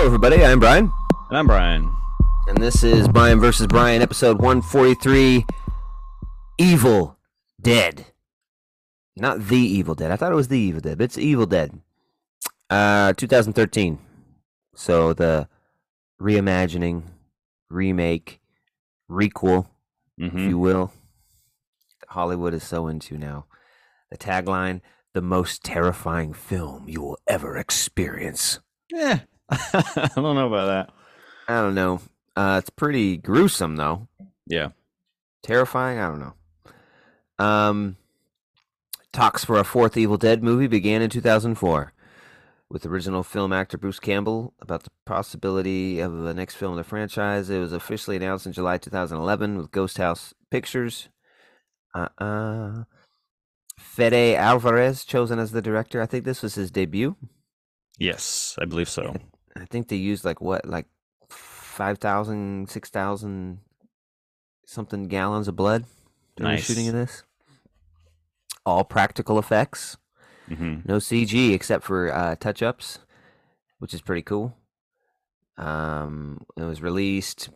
Hello, everybody. I'm Brian, And I'm Brian. and this is Brian versus Brian, episode 143 Evil Dead. Not The Evil Dead. I thought it was The Evil Dead, but it's Evil Dead. Uh, 2013. So the reimagining, remake, requel, if hmm you will. Hollywood is so into now. The tagline the most terrifying film you will ever experience. Yeah. I don't know about that. I don't know. Uh, it's pretty gruesome, though. Yeah. Terrifying? I don't know. Um, talks for a fourth Evil Dead movie began in 2004 with original film actor Bruce Campbell about the possibility of the next film in the franchise. It was officially announced in July 2011 with Ghost House Pictures. Uh-uh. Fede Alvarez chosen as the director. I think this was his debut. Yes, I believe so. I think they used like what, like 5,000, 6,000 something gallons of blood during the shooting of this. All practical effects, hmm no CG except for uh, touch ups, which is pretty cool. Um, it was released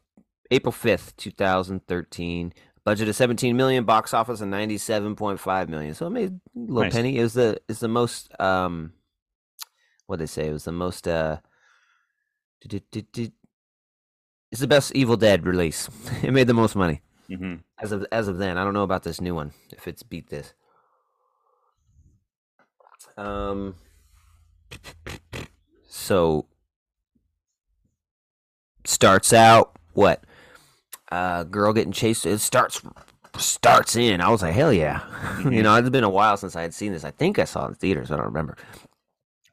April 5th, 2013. Budget of 17 million, box office of 97.5 million. So it made a little Nice. penny. It was the it's the most um what they say? It was the most uh it's the best Evil Dead release. it made the most money hmm as of as of then. I don't know about this new one if it's beat this. Um. So starts out what? Uh, girl getting chased. It starts starts in. I was like, hell yeah! you know, it's been a while since I had seen this. I think I saw it in theaters. I don't remember.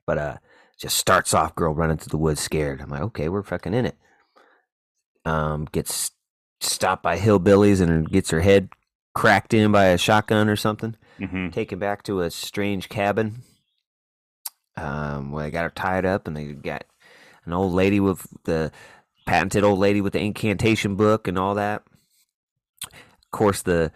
But uh, just starts off, girl running through the woods, scared. I'm like, okay, we're fucking in it. Um, gets stopped by hillbillies and gets her head cracked in by a shotgun or something. hmm Taken back to a strange cabin. Um, where they got her tied up, and they got an old lady with the patented old lady with the incantation book and all that. Of course, the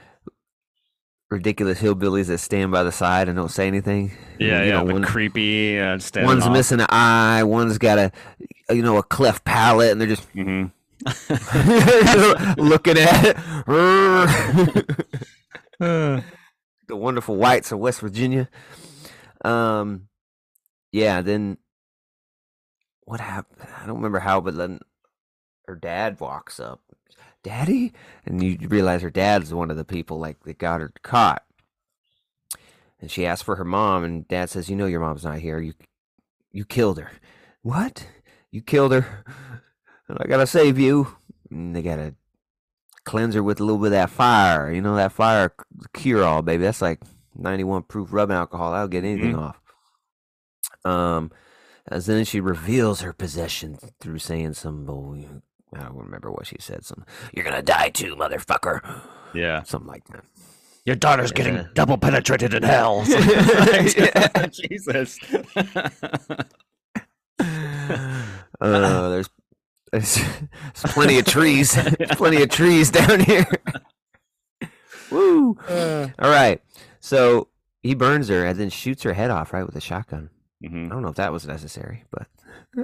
ridiculous hillbillies that stand by the side and don't say anything. Yeah, You yeah. know, the one- creepy uh, one's off. missing an eye, one's got a you know a cleft palate, and they're just hmm looking at it. the wonderful whites of West Virginia. Um, yeah. Then what happened? I don't remember how, but then her dad walks up, "Daddy," and you realize her dad's one of the people like that got her caught. And she asks for her mom, and dad says, "You know your mom's not here. You, you killed her. What? You killed her? And I gotta save you." And they gotta cleanse her with a little bit of that fire. You know that fire cure all, baby. That's like ninety one proof rubbing alcohol. That'll get anything off. Um, as then she reveals her possession through saying some. I don't remember what she said. Some you're gonna die too, motherfucker. Yeah. Something like that. Your daughter's getting double penetrated in hell. Yeah. Jesus. Uh, there's, there's there's plenty of trees, plenty of trees down here. Woo! Uh, All right, so he burns her and then shoots her head off right with a shotgun. I mhm. don't know if that was necessary, but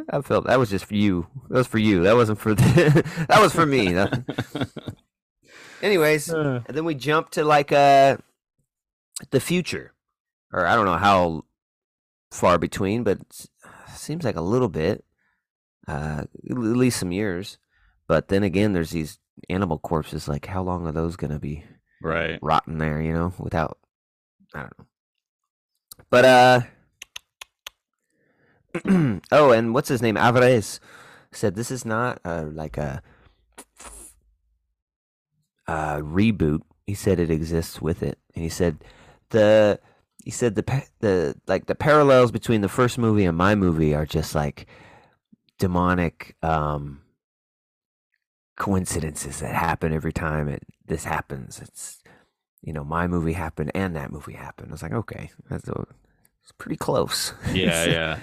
I felt that was just for you. That was for you. That wasn't for the, that was for me. Anyways, Uh, and then we jump to like uh the future, or I don't know how far between, but it seems like a little bit, uh, at least some years. But then again, there's these animal corpses. Like, how long are those gonna be right. rotting there? You know, without I don't know. But uh, oh, and what's his name? Alvarez said this is not uh, like a reboot. He said it exists with it, and he said the he said the the like the parallels between the first movie and my movie are just like demonic um coincidences that happen every time it this happens. It's you know my movie happened and that movie happened. I was like, okay, that's it's pretty close. Yeah, yeah.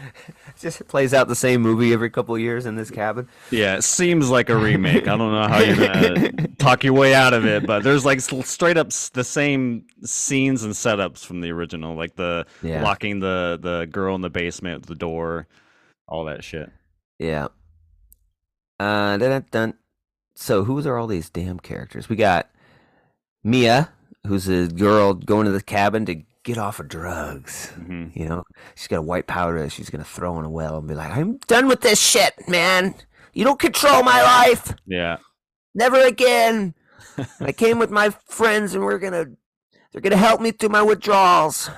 It just plays out the same movie every couple years in this cabin. Yeah, it seems like a remake. I don't know how you're gonna talk your way out of it, but there's like straight up the same scenes and setups from the original, like the Yeah. locking the the girl in the basement with the door, all that shit. Yeah. Uh, dun, dun, dun. So who are all these damn characters? We got Mia, who's a girl going to the cabin to get off of drugs. Mhm. You know, she's got a white powder that she's gonna throw in a well and be like, "I'm done with this shit, man. You don't control my life. Yeah. Never again. I came with my friends and we're gonna, they're gonna help me through my withdrawals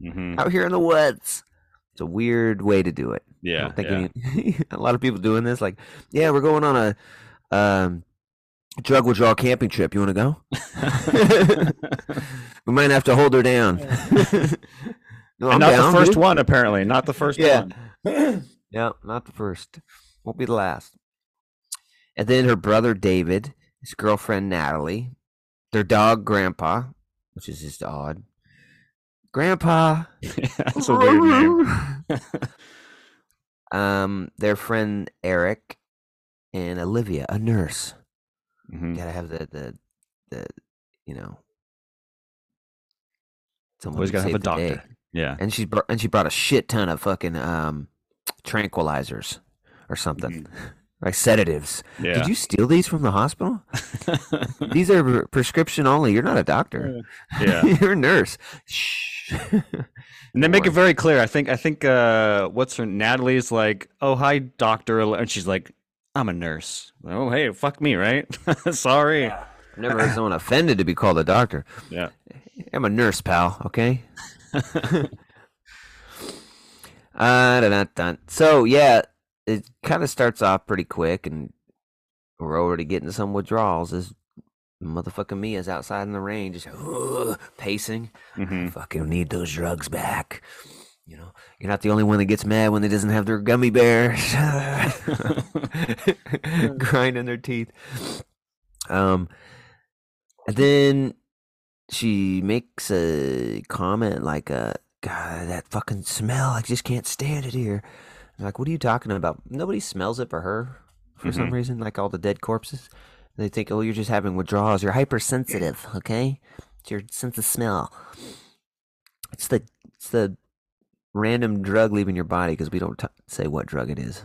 hmm out here in the woods." It's a weird way to do it. I Yeah. don't think yeah. any, a lot of people doing this. Like, yeah, we're going on a um, drug withdrawal camping trip. You want to go? we might have to hold her down. no, not down, the first dude. one, apparently. Not the first Yeah. one. yeah, not the first. Won't be the last. And then her brother David, his girlfriend Natalie, their dog Grandpa, which is just odd. Grandpa. That's a weird name. um, their friend Eric and Olivia, a nurse. Mhm. Gotta have the the the you know. Someone Always gotta have a doctor. Yeah. And she brought and she brought a shit ton of fucking um tranquilizers or something. Like sedatives. Mm-hmm. Yeah. Did you steal these from the hospital? These are prescription only. You're not a doctor. yeah. You're a nurse. Shh. And they make it very clear. I think I think uh what's her Natalie's like, "Oh, hi doctor." And she's like, "I'm a nurse." Oh, hey, fuck Mia, right? Sorry. I've never heard someone offended to be called a doctor. Yeah. I'm a nurse, pal. Okay. uh, dun, dun. So yeah, it kind of starts off pretty quick, and we're already getting some withdrawals. This motherfucking me is outside in the rain, just pacing. hmm Fucking need those drugs back. You know, you're not the only one that gets mad when they doesn't have their gummy bears, grinding their teeth. Um, and then she makes a comment like, uh, "God, that fucking smell! I just can't stand it here." I'm like, what are you talking about? Nobody smells it for her for some Mhm. reason. Like all the dead corpses, they think, "Oh, you're just having withdrawals. You're hypersensitive, okay? It's your sense of smell." It's the it's the random drug leaving your body because we don't t- say what drug it is.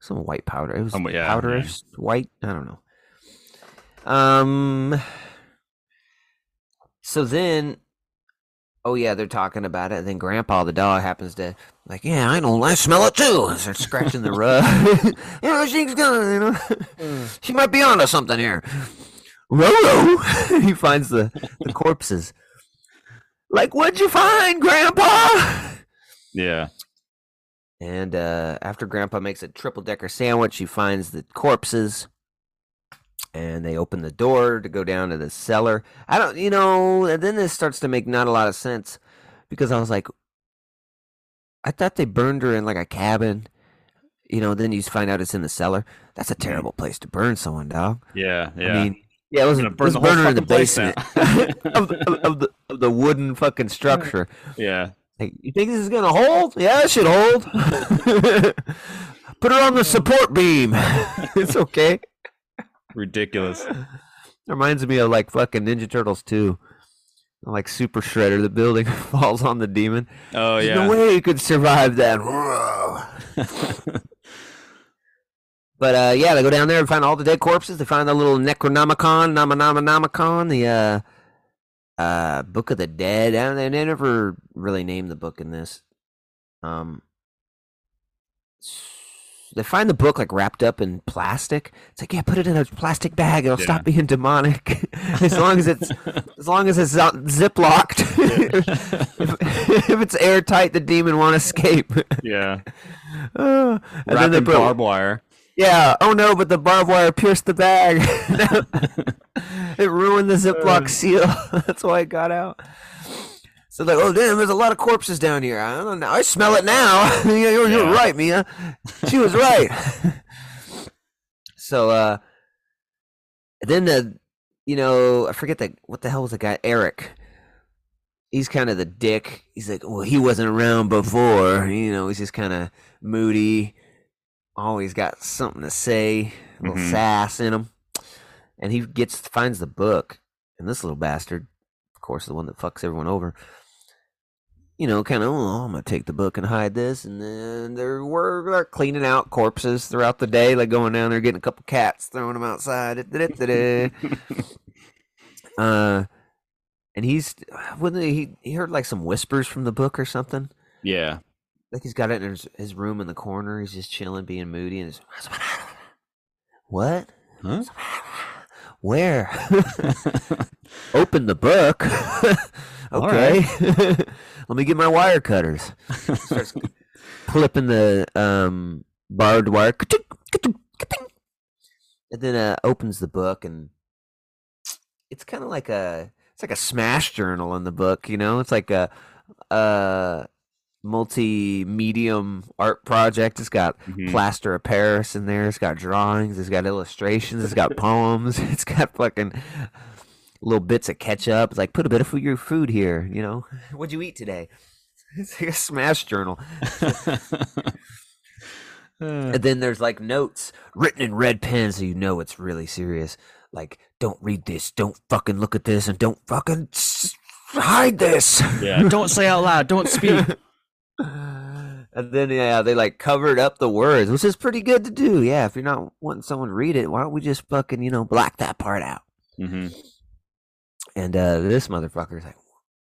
Some white powder. It was Um, yeah, yeah. white. I don't know. Um. So then, oh yeah, they're talking about it. And then Grandpa the dog happens to like, yeah, I know, I smell it too. And starts scratching the rug. you know, she's gonna, you know, she might be onto something here. Roro. he finds the the corpses. Like, what'd you find, Grandpa? Yeah. And uh, after Grandpa makes a triple decker sandwich, he finds the corpses. And they open the door to go down to the cellar. I don't, you know, and then this starts to make not a lot of sense because I was like, I thought they burned her in like a cabin. You know, then you find out it's in the cellar. That's a terrible place to burn someone, dog. Yeah. Yeah. I mean, yeah, it was, burn was the whole burn her in the basement of, the, of, of the of the wooden fucking structure. yeah. You think this is gonna hold? Yeah, it should hold. Put her on the support beam. it's okay. Ridiculous. Reminds me of like fucking Ninja Turtles too. Like Super Shredder, the building falls on the demon. Oh There's yeah. no way you could survive that. But uh, yeah, they go down there and find all the dead corpses. They find the little Necronomicon, Nomonomonomicon, the uh, uh, Book of the Dead. I don't, they never really named the book in this. Um, they find the book like wrapped up in plastic. It's like, yeah, put it in a plastic bag. It'll Yeah. stop being demonic as long as it's as long as it's out- ziplocked. if, if it's airtight, the demon won't escape. yeah. Uh, and then Wrapped they put, barbed wire. Yeah. Oh no, but the barbed wire pierced the bag. it ruined the Ziploc Uh. seal. That's why it got out. So like, oh damn, there's a lot of corpses down here. I don't know. I smell it now. you're, you're Yeah. right, Mia. She was right. so uh, then the, you know, I forget the what the hell was the guy Eric. He's kind of the dick. He's like, well, he wasn't around before. You know, he's just kind of moody always got something to say, a little Mhm. sass in him. And he gets finds the book, and this little bastard, of course, the one that fucks everyone over, you know, kind of, oh, I'm gonna take the book and hide this, and then they're we're they're cleaning out corpses throughout the day, like going down there getting a couple cats, throwing them outside. uh, and he's when he he heard like some whispers from the book or something. Yeah. Like he's got it in his, his room in the corner. He's just chilling, being moody, and what? Huh? Where? Open the book. okay. Let me get my wire cutters. Starts clipping the um, barbed wire. And then uh, opens the book and it's kind of like a it's like a smash journal in the book, you know? It's like a uh multi-medium art project. It's got Mhm. plaster of Paris in there. It's got drawings. It's got illustrations. It's got poems. It's got fucking little bits of ketchup. It's like put a bit of your food here. You know, what'd you eat today? It's like a smash journal. And then there's like notes written in red pen, so you know it's really serious. Like, don't read this. Don't fucking look at this, and don't fucking hide this. yeah. Don't say out loud. Don't speak. And then yeah, they like covered up the words, which is pretty good to do. Yeah, if you're not wanting someone to read it, why don't we just fucking you know black that part out? hmm And uh, this motherfucker's like,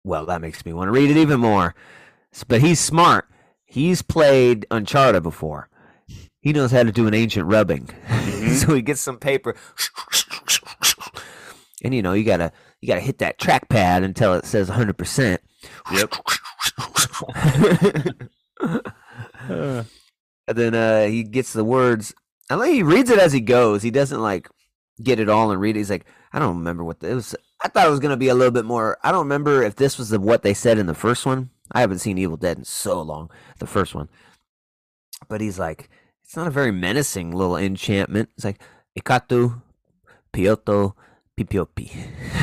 well, that makes me want to read it even more. But he's smart. He's played Uncharted before. He knows how to do an ancient rubbing. so he gets some paper, and you know you gotta you gotta hit that trackpad until it says 100. percent Yep. And then uh, he gets the words. I like he reads it as he goes. He doesn't like get it all and read it. He's like, I don't remember what the, it was. I thought it was gonna be a little bit more. I don't remember if this was the, what they said in the first one. I haven't seen Evil Dead in so long. The first one, but he's like, it's not a very menacing little enchantment. It's like Ikatu, Piotto, Pipiopi.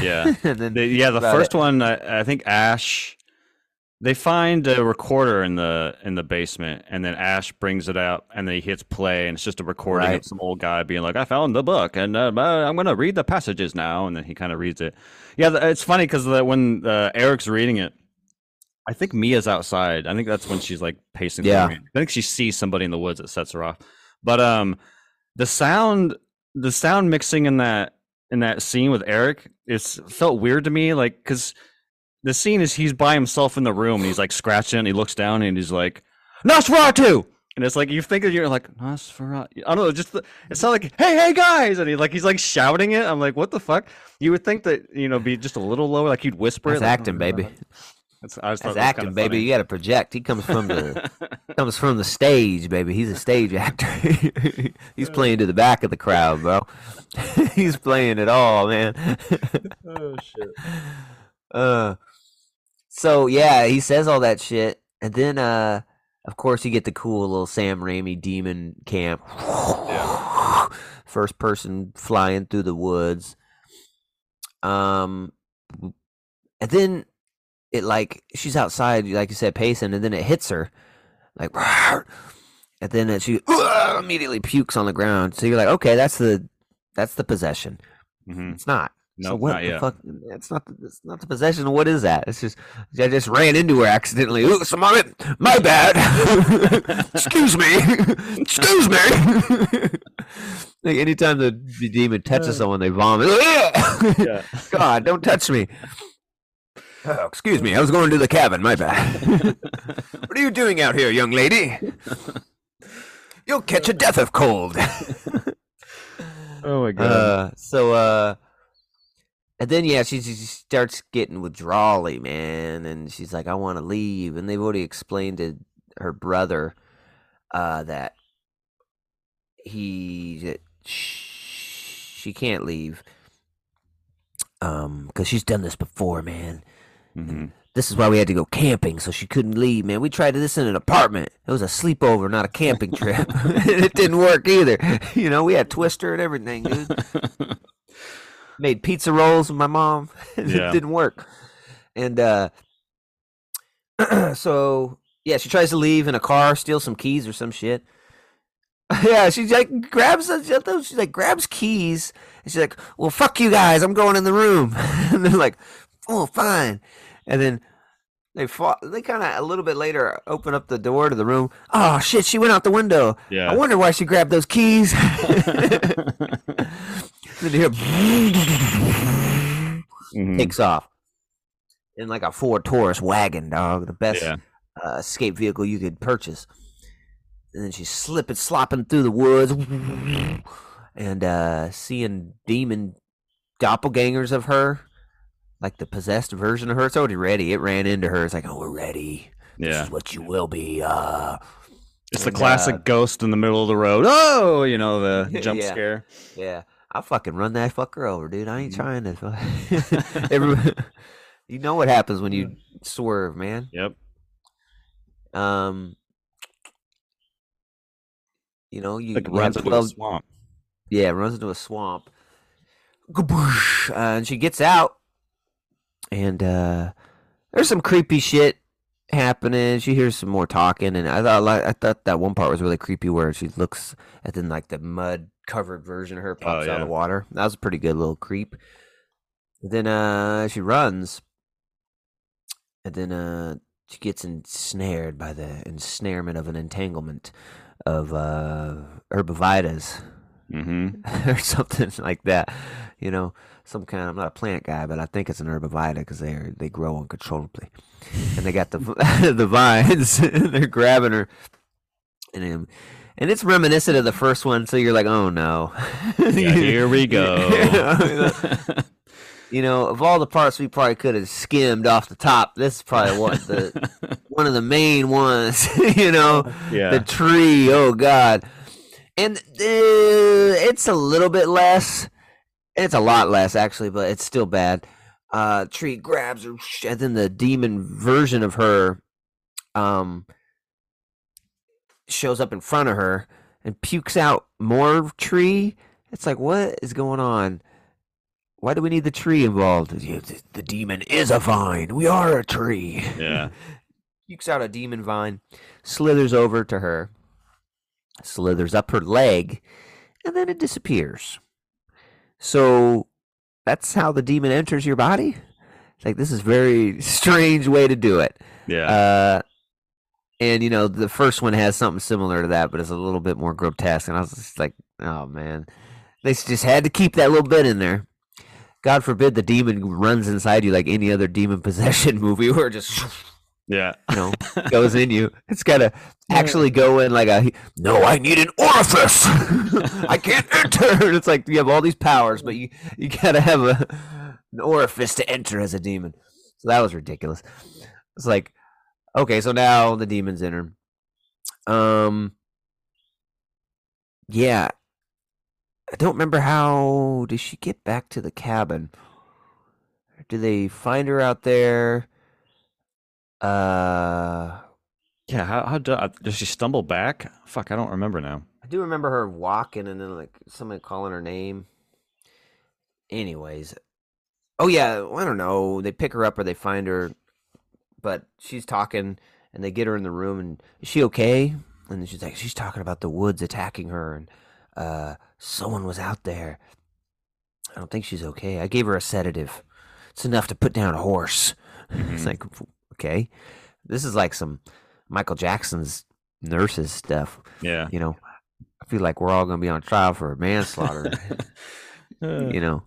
yeah. then The, yeah, the first it. one, I, I think Ash. They find a recorder in the in the basement, and then Ash brings it out, and then he hits play, and it's just a recording Right. of some old guy being like, "I found the book, and uh, I'm gonna read the passages now," and then he kind of reads it. Yeah, it's funny because when uh, Eric's reading it, I think Mia's outside. I think that's when she's like pacing. Yeah. I think she sees somebody in the woods that sets her off. But um, the sound, the sound mixing in that in that scene with Eric, it's felt weird to me. Like because the scene is he's by himself in the room and he's like scratching. And he looks down and he's like Nosferatu. And it's like you think that you're like Nosferatu. I don't know. Just the, it sounds like hey hey guys, and he like he's like shouting it. I'm like what the fuck? You would think that you know be just a little lower, like you'd whisper That's it. like, acting, baby. That's, I just That's acting, kinda baby. funny. You got to project. He comes from the comes from the stage, baby. He's a stage actor. He's playing to the back of the crowd, bro. He's playing it all, man. oh shit. uh, so yeah, he says all that shit, and then uh, of course you get the cool little Sam Raimi demon camp. First person flying through the woods. Um, and then it like she's outside, like you said, pacing, and then it hits her, like, and then it, she immediately pukes on the ground. So you're like, okay, that's the that's the possession. hmm It's not. So what not the yet. fuck? It's not. The, it's not the possession. What is that? It's just I just ran into her accidentally. Ooh, some of it. My bad. Excuse me. Excuse me. like anytime the, the demon touches someone, they vomit. Yeah. God, don't touch me. Oh, excuse me. I was going to the cabin. My bad. what are you doing out here, young lady? You'll catch a death of cold. Oh my god. Uh, so uh, and then yeah, she, she starts getting withdrawally, man, and she's like, "I want to leave," and they've already explained to her brother, uh, that he that she can't leave, um, because she's done this before, man. hmm This is why we had to go camping, so she couldn't leave, man. We tried this in an apartment. It was a sleepover, not a camping trip. it didn't work either. You know, we had Twister and everything, dude. Made pizza rolls with my mom. it Yeah. didn't work. And uh so yeah, she tries to leave in a car, steal some keys or some shit. yeah, she like grabs the, she like grabs keys and she's like, "Well, fuck you guys, I'm going in the room." and they're like, "Oh, fine." And then They fought. They kind of a little bit later open up the door to the room. Oh shit! She went out the window. Yeah. I wonder why she grabbed those keys. Then you hear Mhm. takes off in like a Ford Taurus wagon, dog. The best Yeah. uh, escape vehicle you could purchase. And then she's slipping, slopping through the woods, and uh, seeing demon doppelgangers of her, like the possessed version of her. It's already ready. It ran into her. It's like, oh, we're ready. This Yeah. is what you will be. Uh, It's the classic uh, ghost in the middle of the road. Oh, you know the jump Yeah. scare. yeah, I'll fucking run that fucker over, dude. I ain't Mhm. trying to. You know what happens when you swerve, man. Yep. Um, you know, you, Like you runs into a swamp. Yeah, runs into a swamp. Uh, and she gets out, and uh, there's some creepy shit happening. She hears some more talking, and I thought I thought that one part was really creepy where she looks at then like the mud covered version of her pops out yeah. of the water. That was a pretty good little creep. then uh, she runs, and then uh, she gets ensnared by the ensnarement of an entanglement of uh, herbivitas Mm-hmm. or something like that. You know, some kind. I'm not a plant guy, but I think it's an herbivida because they are, they grow uncontrollably, and they got the the vines. and they're grabbing her, and um, and it's reminiscent of the first one. So you're like, oh no, Yeah, here we go. you know, of all the parts we probably could have skimmed off the top, this is probably one the one of the main ones. you know, yeah. the tree. Oh God, and uh, it's a little bit less. It's a lot less actually, but it's still bad. Uh, tree grabs her, and then the demon version of her, um, shows up in front of her and pukes out more tree. It's like, what is going on? Why do we need the tree involved? The, demon is a vine. We are a tree. yeah. pukes out a demon vine, slithers over to her, slithers up her leg, and then it disappears. So that's how the demon enters your body. It's like this is very strange way to do it. Yeah. Uh, and you know the first one has something similar to that, but it's a little bit more grotesque. And I was just like, oh man, they just had to keep that little bit in there. God forbid the demon runs inside you like any other demon possession movie, where it just yeah. you know goes in you. It's got to actually go in like a no. I need an orifice. I can't enter. It's like you have all these powers, but you you gotta have a an orifice to enter as a demon. So that was ridiculous. It's like okay, so now the demons enter. Um. Yeah. I don't remember how does she get back to the cabin? Do they find her out there? Uh Yeah. How, how do, uh, does she stumble back? Fuck, I don't remember now. I do remember her walking and then like somebody calling her name. Anyways. Oh yeah, I don't know. They pick her up or they find her but she's talking and they get her in the room and is she okay? And she's like she's talking about the woods attacking her and uh someone was out there. I don't think she's okay. I gave her a sedative. It's enough to put down a horse. It's Mhm. like okay. This is like some Michael Jackson's nurses stuff Yeah. you know, I feel like we're all going to be on trial for manslaughter. You know,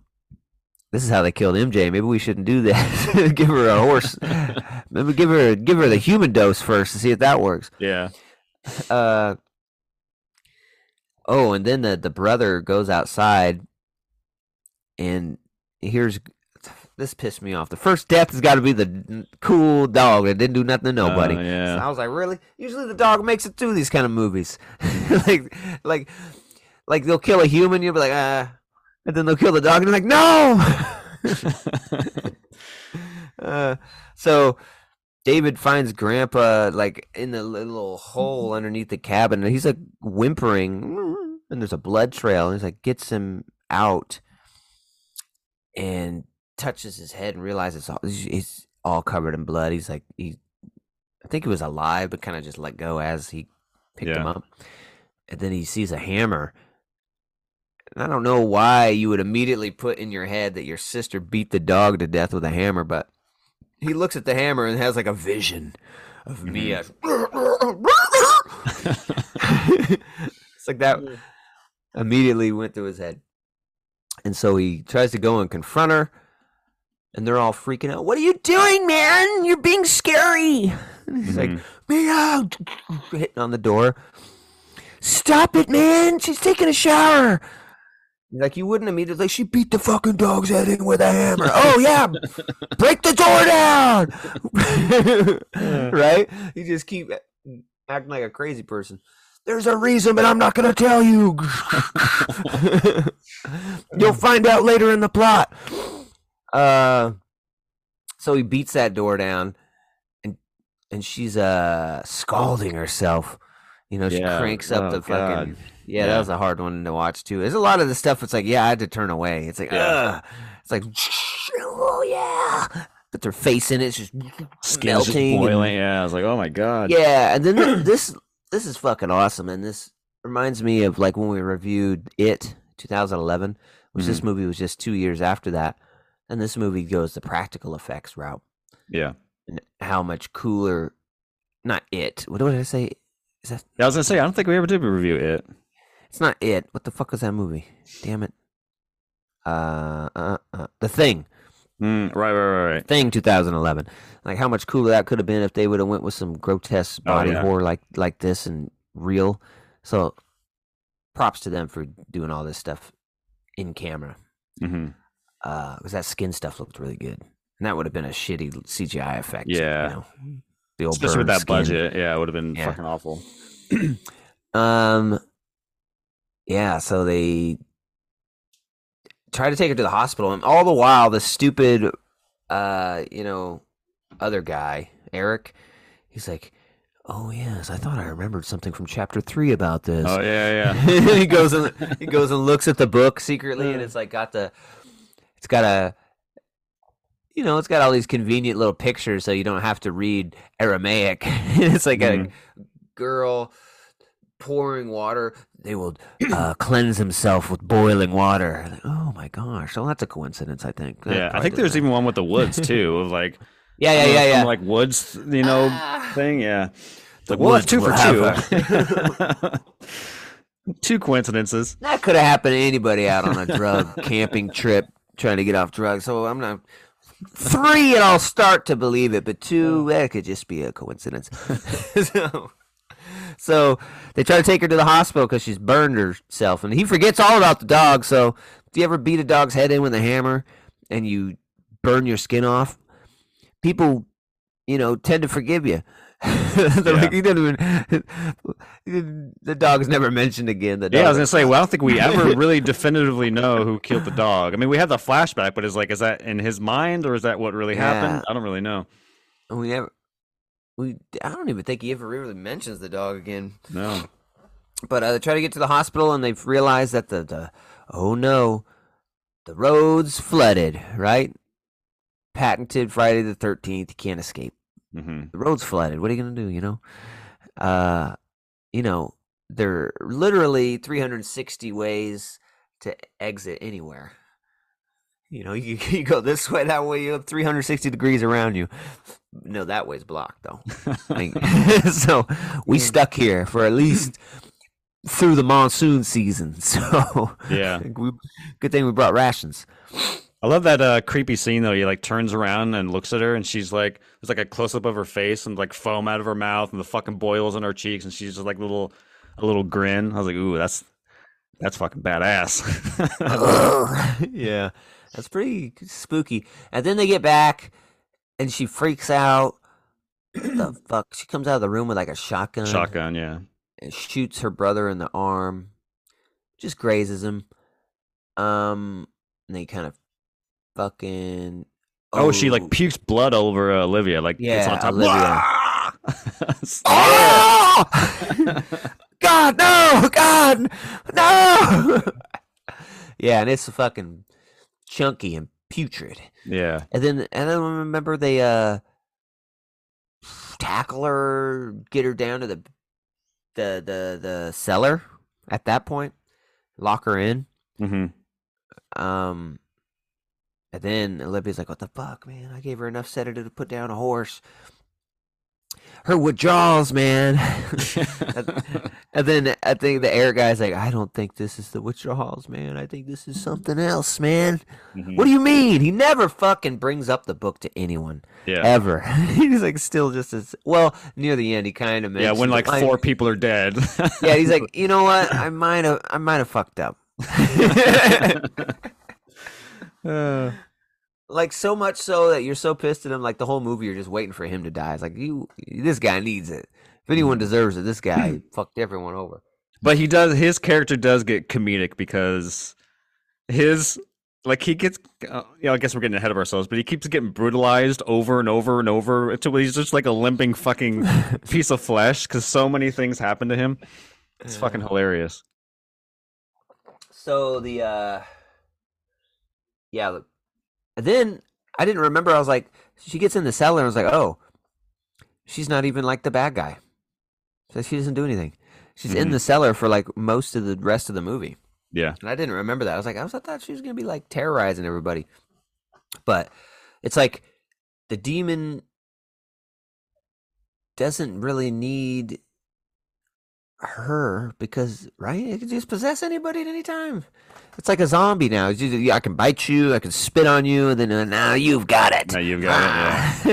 this is how they killed MJ. Maybe we shouldn't do that. give her a horse. Maybe give her give her the human dose first to see if that works. yeah. Uh, oh, and then the the brother goes outside and here's this pissed me off. The first death has got to be the cool dog that didn't do nothing to nobody. Oh, yeah. So I was like, really? Usually the dog makes it through these kind of movies. like, like, like they'll kill a human, you'll be like, ah, and then they'll kill the dog, and they're like, no. uh, so David finds Grandpa like in the little hole mm-hmm. underneath the cabin, and he's like whimpering, and there's a blood trail, and he's like gets him out, and touches his head and realizes all, he's all covered in blood. He's like he, I think he was alive, but kind of just let go as he picked him up, and then he sees a hammer. And I don't know why you would immediately put in your head that your sister beat the dog to death with a hammer, but he looks at the hammer and has like a vision of Mia as it's like that immediately went through his head. And so he tries to go and confront her, and they're all freaking out. What are you doing, man? You're being scary. And he's like, Mhm. Mia, hitting on the door. Stop it, man. She's taking a shower. Like, you wouldn't immediately, Like she beat the fucking dog's head in with a hammer. oh, yeah. Break the door down. right? You just keep acting like a crazy person. There's a reason, but I'm not going to tell you. You'll find out later in the plot. Uh, so he beats that door down, and and she's uh scalding herself. You know, she Yeah. cranks up Oh, the fucking. God. Yeah, that was a hard one to watch too. There's a lot of the stuff. It's like, yeah, I had to turn away. It's like, Yeah. ugh. It's like, oh yeah. Put their face in it. It's just Skin's just melting and- Yeah, I was like, oh my god. yeah, and then th- this this is fucking awesome, and this reminds me of like when we reviewed it 2011, which this mm-hmm. movie was just two years after that, and this movie goes the practical effects route, Yeah. and how much cooler. Not it. What did I say? Is that? Yeah, I was gonna say I don't think we ever did review it. It's not it. What the fuck was that movie? Damn it. Uh, uh, uh the thing. Mm, right, right, right, right. Thing 2011. Like how much cooler that could have been if they would have went with some grotesque Oh, body yeah. horror like like this and real. So props to them for doing all this stuff in camera. hmm Uh, because that skin stuff looked really good, and that would have been a shitty CGI effect. Yeah. you know, the old Especially with that skin. budget, yeah, it would have been Yeah. fucking awful. Um, yeah. So they try to take her to the hospital, and all the while, the stupid, uh, you know, other guy, Eric, he's like, "Oh yes, I thought I remembered something from chapter three about this." Oh yeah, yeah. he goes and he goes and looks at the book secretly, and it's like got the, it's got a, you know, it's got all these convenient little pictures, so you don't have to read Aramaic. it's like Mhm. a girl pouring water. They will uh, cleanse himself with boiling water. Like, oh my gosh! Well, that's a coincidence, I think. That yeah, I think there's that. even one with the woods too, of like yeah, yeah, yeah, some, yeah. like woods, you know, Ah. thing. Yeah, it's The like well, two for two. two coincidences. That could have happened to anybody out on a drug camping trip trying to get off drugs. So I'm not three, and I'll start to believe it, but two, that could just be a coincidence. so, so they try to take her to the hospital because she's burned herself, and he forgets all about the dog. So, if you ever beat a dog's head in with a hammer and you burn your skin off? People, you know, tend to forgive you. They're like, even. The dog's never mentioned again. The Yeah, I was gonna say. Well, I don't think we ever really definitively know who killed the dog. I mean, we have the flashback, but is like, is that in his mind or is that what really happened? I don't really know. We never we I don't even think he ever really mentions the dog again. No. But uh, they try to get to the hospital and they've realized that the, the oh no, the road's flooded, right? Patented Friday the thirteenth, you can't escape. hmm The road's flooded. What are you gonna do, you know? Uh you know, there are literally three hundred and sixty ways to exit anywhere. You know, you, you go this way, that way, you have 360 degrees around you. No, that way's blocked though. Like, so we stuck here for at least through the monsoon season. So Yeah. we, good thing we brought rations. I love that uh, creepy scene though. He like turns around and looks at her, and she's like, there's like a close up of her face and like foam out of her mouth, and the fucking boils on her cheeks, and she's just like little, a little grin. I was like, ooh, that's that's fucking badass. yeah, that's pretty spooky. And then they get back, and she freaks out. the fuck? She comes out of the room with like a shotgun. Shotgun, yeah. and shoots her brother in the arm, just grazes him. Um, and they kind of fucking. Oh, she Oh. like pukes blood over uh, Olivia, like yeah, it's on top. Olivia. Oh! God, no! God, no! yeah, and it's fucking chunky and putrid. yeah, And then, and then remember they uh tackle her, get her down to the the the the cellar. At that point, lock her in. hmm Um, And then Olivia's like, "What the fuck, man? I gave her enough sedative to put down a horse." Her withdrawals, man. and then I think the air guy's like, "I don't think this is the Witcher Halls, man. I think this is something else, man." Mhm. What do you mean? He never fucking brings up the book to anyone Yeah. ever. He's like still just as well near the end. He kind of Yeah, when like four people are dead. Yeah, he's like, you know what? I might have, I might have fucked up. Uh, like so much so that you're so pissed at him. Like the whole movie, you're just waiting for him to die. It's like you, this guy needs it. If anyone deserves it, this guy fucked everyone over. but he does. His character does get comedic because his like he gets. Uh, you know, I guess we're getting ahead of ourselves, but he keeps getting brutalized over and over and over until he's just like a limping fucking piece of flesh because so many things happen to him. It's fucking hilarious. So the uh yeah, look. And then I didn't remember. I was like, she gets in the cellar, and I was like, oh, she's not even like the bad guy. So she doesn't do anything. She's in Mhm. the cellar for like most of the rest of the movie, Yeah. and I didn't remember that. I was like, I was I thought she was gonna be like terrorizing everybody, but it's like the demon doesn't really need her because right it can just possess anybody at any time it's like a zombie now just, i can bite you i can spit on you and then uh, now you've got it Now you've got Ah.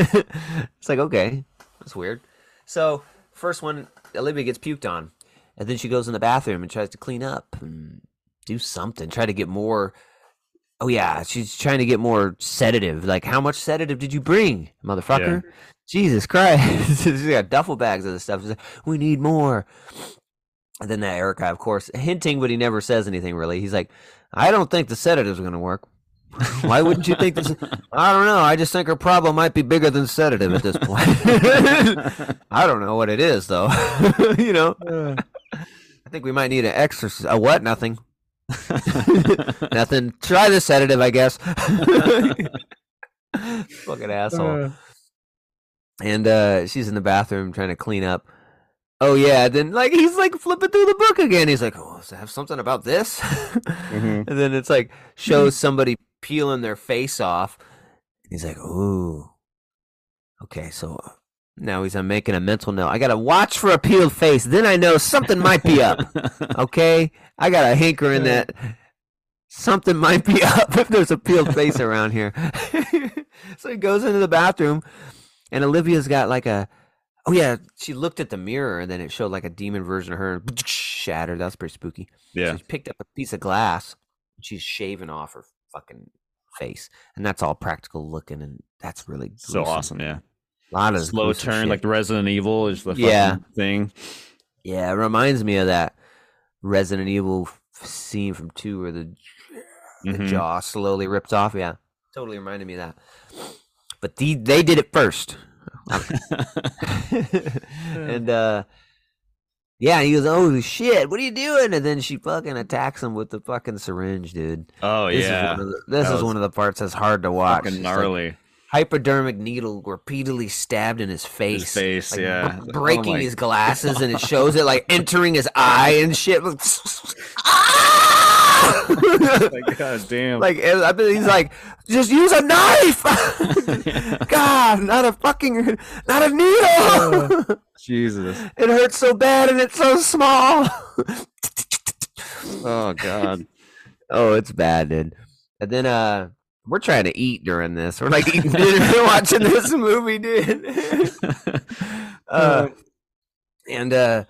it's like okay that's weird so first one olivia gets puked on and then she goes in the bathroom and tries to clean up and do something try to get more oh yeah she's trying to get more sedative. Like how much sedative did you bring motherfucker? Jesus christ. She's got duffel bags of this stuff like, we need more. And then that eric guy of course hinting but he never says anything really. He's like i don't think the sedative's are going to work why wouldn't you think this i don't know i just think her problem might be bigger than sedative at this point. I don't know what it is though. You know? I think we might need an exorcist a what? Nothing. Nothing. Try the sedative i guess. Fucking asshole. And uh she's in the bathroom trying to clean up. Oh yeah then like he's like flipping through the book again. He's like oh does it have something about this? Mhm. and then it's like shows somebody peeling their face off he's like ooh okay so uh, now he's I'm making a mental note. I gotta watch for a peeled face. Then i know something might be up okay? I got a hanker in that something might be up if there's a peeled face around here. So he goes into the bathroom and olivia's got like a oh yeah she looked at the mirror and then it showed like a demon version of her and shattered. That's pretty spooky. Yeah. she's picked up a piece of glass she's shaving off her fucking face and that's all practical looking and that's really So gruesome. awesome. Yeah. a lot of Slow turn, shit. like the Resident Evil is the fucking Yeah. thing. Yeah, it reminds me of that Resident Evil scene from two where the the Mhm. jaw slowly ripped off. Yeah, totally reminded me of that. But the, they did it first, and uh, yeah, he goes, "Oh shit, what are you doing?" And then she fucking attacks him with the fucking syringe, dude. oh This yeah. is one of the, this That is one of the parts that's hard to watch. Fucking It's like gnarly. Hypodermic needle repeatedly stabbed in his face. His face, like, yeah. Oh breaking my- his glasses, and it shows it like entering his eye and shit. Ah! Like, God damn. like I bet he's like, just use a knife. God, not a fucking, not a needle. Jesus. it hurts so bad and it's so small. Oh God. oh, it's bad, dude. And then uh. We're trying to eat during this. We're like eating dinner, watching this movie, dude. uh, and uh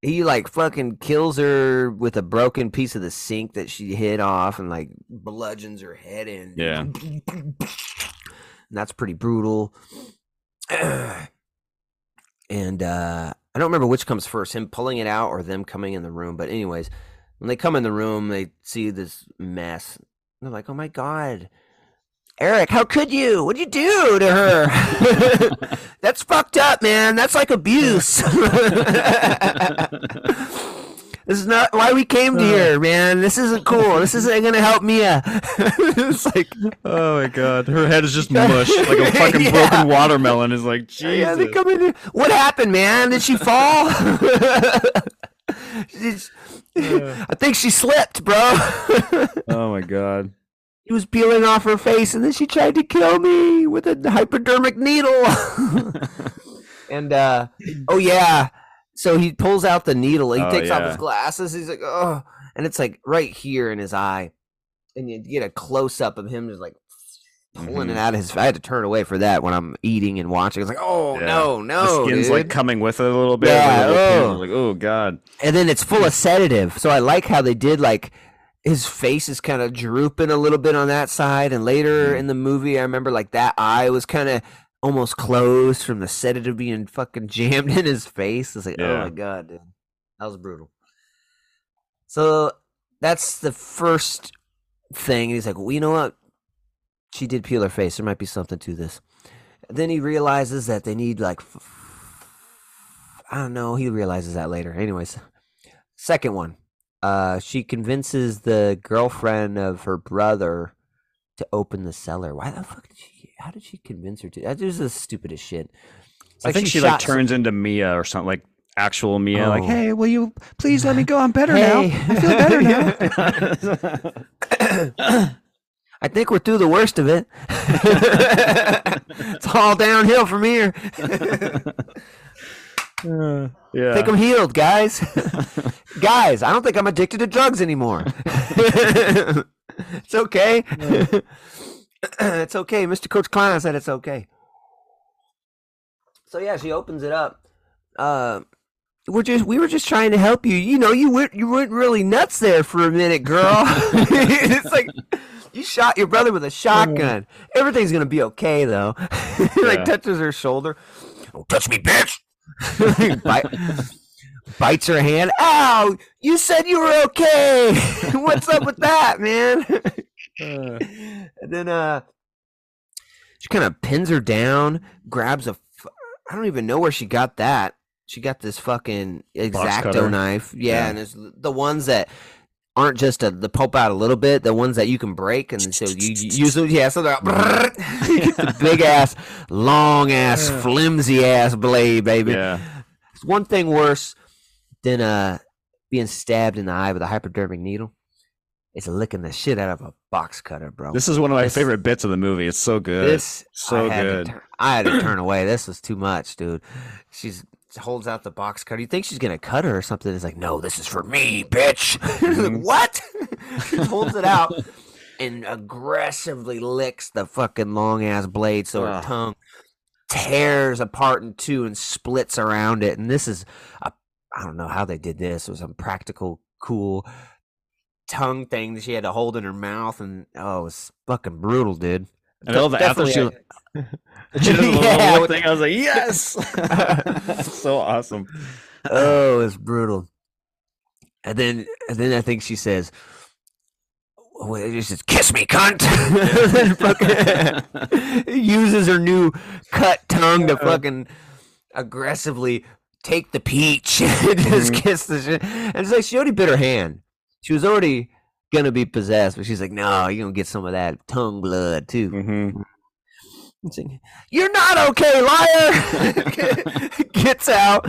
he like fucking kills her with a broken piece of the sink that she hit off and like bludgeons her head in. Yeah. And that's pretty brutal. and uh I don't remember which comes first, him pulling it out or them coming in the room. But anyways, when they come in the room, they see this mess. They're like, "Oh my god, Eric, how could you? What'd you do to her? That's fucked up, man. That's like abuse. this is not why we came to here, uh. man. This isn't cool. This isn't gonna help Mia. it's like, oh my God. Her head is just mush, like a fucking Yeah. broken watermelon. Is like Jesus. yeah, they come in. Here. What happened, man? Did she fall? She's- uh. I think she slipped, bro. oh my God. He was peeling off her face, and then she tried to kill me with a hypodermic needle. and uh, oh yeah, so he pulls out the needle. He Oh, takes off his glasses. He's like, oh, and it's like right here in his eye, and you get a close up of him just like pulling it Mhm. out of his. I had to turn away for that when I'm eating and watching. It's like, oh Yeah. no, the no, skin's dude. like coming with it a little bit. Yeah, like, little pins. I oh. like, oh god. and then it's full of sedative. So I like how they did like his face is kind of drooping a little bit on that side, and later Mhm. in the movie, I remember like that eye was kind of almost closed from the sedative being fucking jammed in his face. It's like, oh my god, dude, that was brutal. So that's the first thing. He's like, well, you know what? She did peel her face. There might be something to this. Then he realizes that they need like f- I don't know. He realizes that later. Anyways, second one. Uh, she convinces the girlfriend of her brother to open the cellar. Why the fuck did she? How did she convince her to? That is the stupidest shit. It's I think she, like shot some- turns into Mia or something like actual Mia. Like, Oh. hey, will you please let me go? I'm better Hey. now. I feel better now. I think we're through the worst of it. it's all downhill from here. yeah. think I'm healed, guys. guys, I don't think I'm addicted to drugs anymore. it's okay. it's okay. Mr. Coach Klein said it's okay. So yeah, she opens it up. Uh, we're just we were just trying to help you. You know, you went you went really nuts there for a minute, girl. it's like you shot your brother with a shotgun. Everything's gonna be okay though. like Yeah. touches her shoulder. Don't touch me, bitch. Bite, bites her hand. Ow! You said you were okay. What's up with that, man? and then uh, she kind of pins her down, grabs a. f- I don't even know where she got that. She got this fucking X-Acto knife. Yeah, Yeah. and it's the ones that aren't just a, the pulp out a little bit. The ones that you can break, and so you, you use them. Yeah, so they're the big ass, long ass, flimsy ass blade, baby. yeah. It's one thing worse than uh being stabbed in the eye with a hypodermic needle. It's licking the shit out of a box cutter, bro. This is one of my This- favorite bits of the movie. It's so good. This so I had good. I had to turn away. This was too much, dude. She's she holds out the box cutter. You think she's gonna cut her or something? It's like, no, this is for me, bitch. Like, Mhm. what? she holds it out and aggressively licks the fucking long ass blade, so her tongue tears apart in two and splits around it. And this is a I don't know how they did this. It was some practical, cool tongue thing that she had to hold in her mouth, and oh, it was fucking brutal, dude. All the after Definitely she, she does a little Yeah, thing. I was like, yes, so awesome. oh, it's brutal. And then, and then I think she says, oh, she says, "Kiss me, cunt." Fucking uses her new cut tongue to fucking aggressively take the peach and just Mhm. kiss the shit. And it's like she already bit her hand. She was already gonna be possessed, but she's like, "No, you're gonna get some of that tongue blood too." hmm It's You're not okay, liar! Gets out.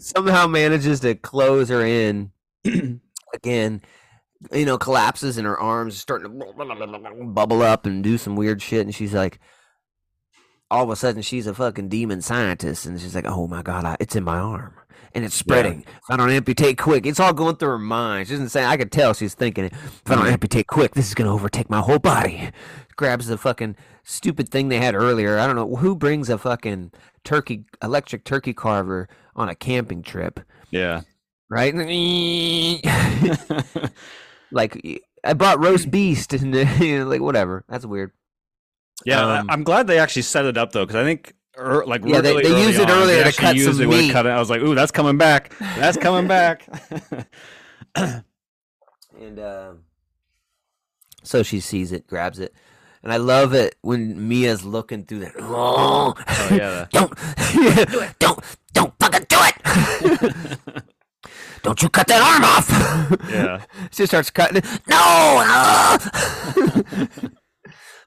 Somehow manages to close her in again. You know, collapses and her arms starting to bubble up and do some weird shit. And she's like, all of a sudden, she's a fucking demon scientist. And she's like, oh my God, I, it's in my arm. And it's spreading. If I don't amputate quick, it's all going through her mind. She doesn't say, I could tell she's thinking it. If I don't amputate quick, this is going to overtake my whole body. Grabs the fucking stupid thing they had earlier. I don't know who brings a fucking turkey, electric turkey carver on a camping trip, Yeah. right? like, I brought roast beast and you know, like whatever. That's weird. Yeah, Um, I'm glad they actually set it up though, because I think er, like Yeah, they- really they early used it on, earlier they to cut used some it meat. cut it. I was like, ooh, that's coming back. That's coming back. And uh, so she sees it, grabs it, and I love it when Mia's looking through that. Oh, oh yeah. don't, don't, don't fucking do it! don't you cut that arm off! Yeah. she starts cutting it. No!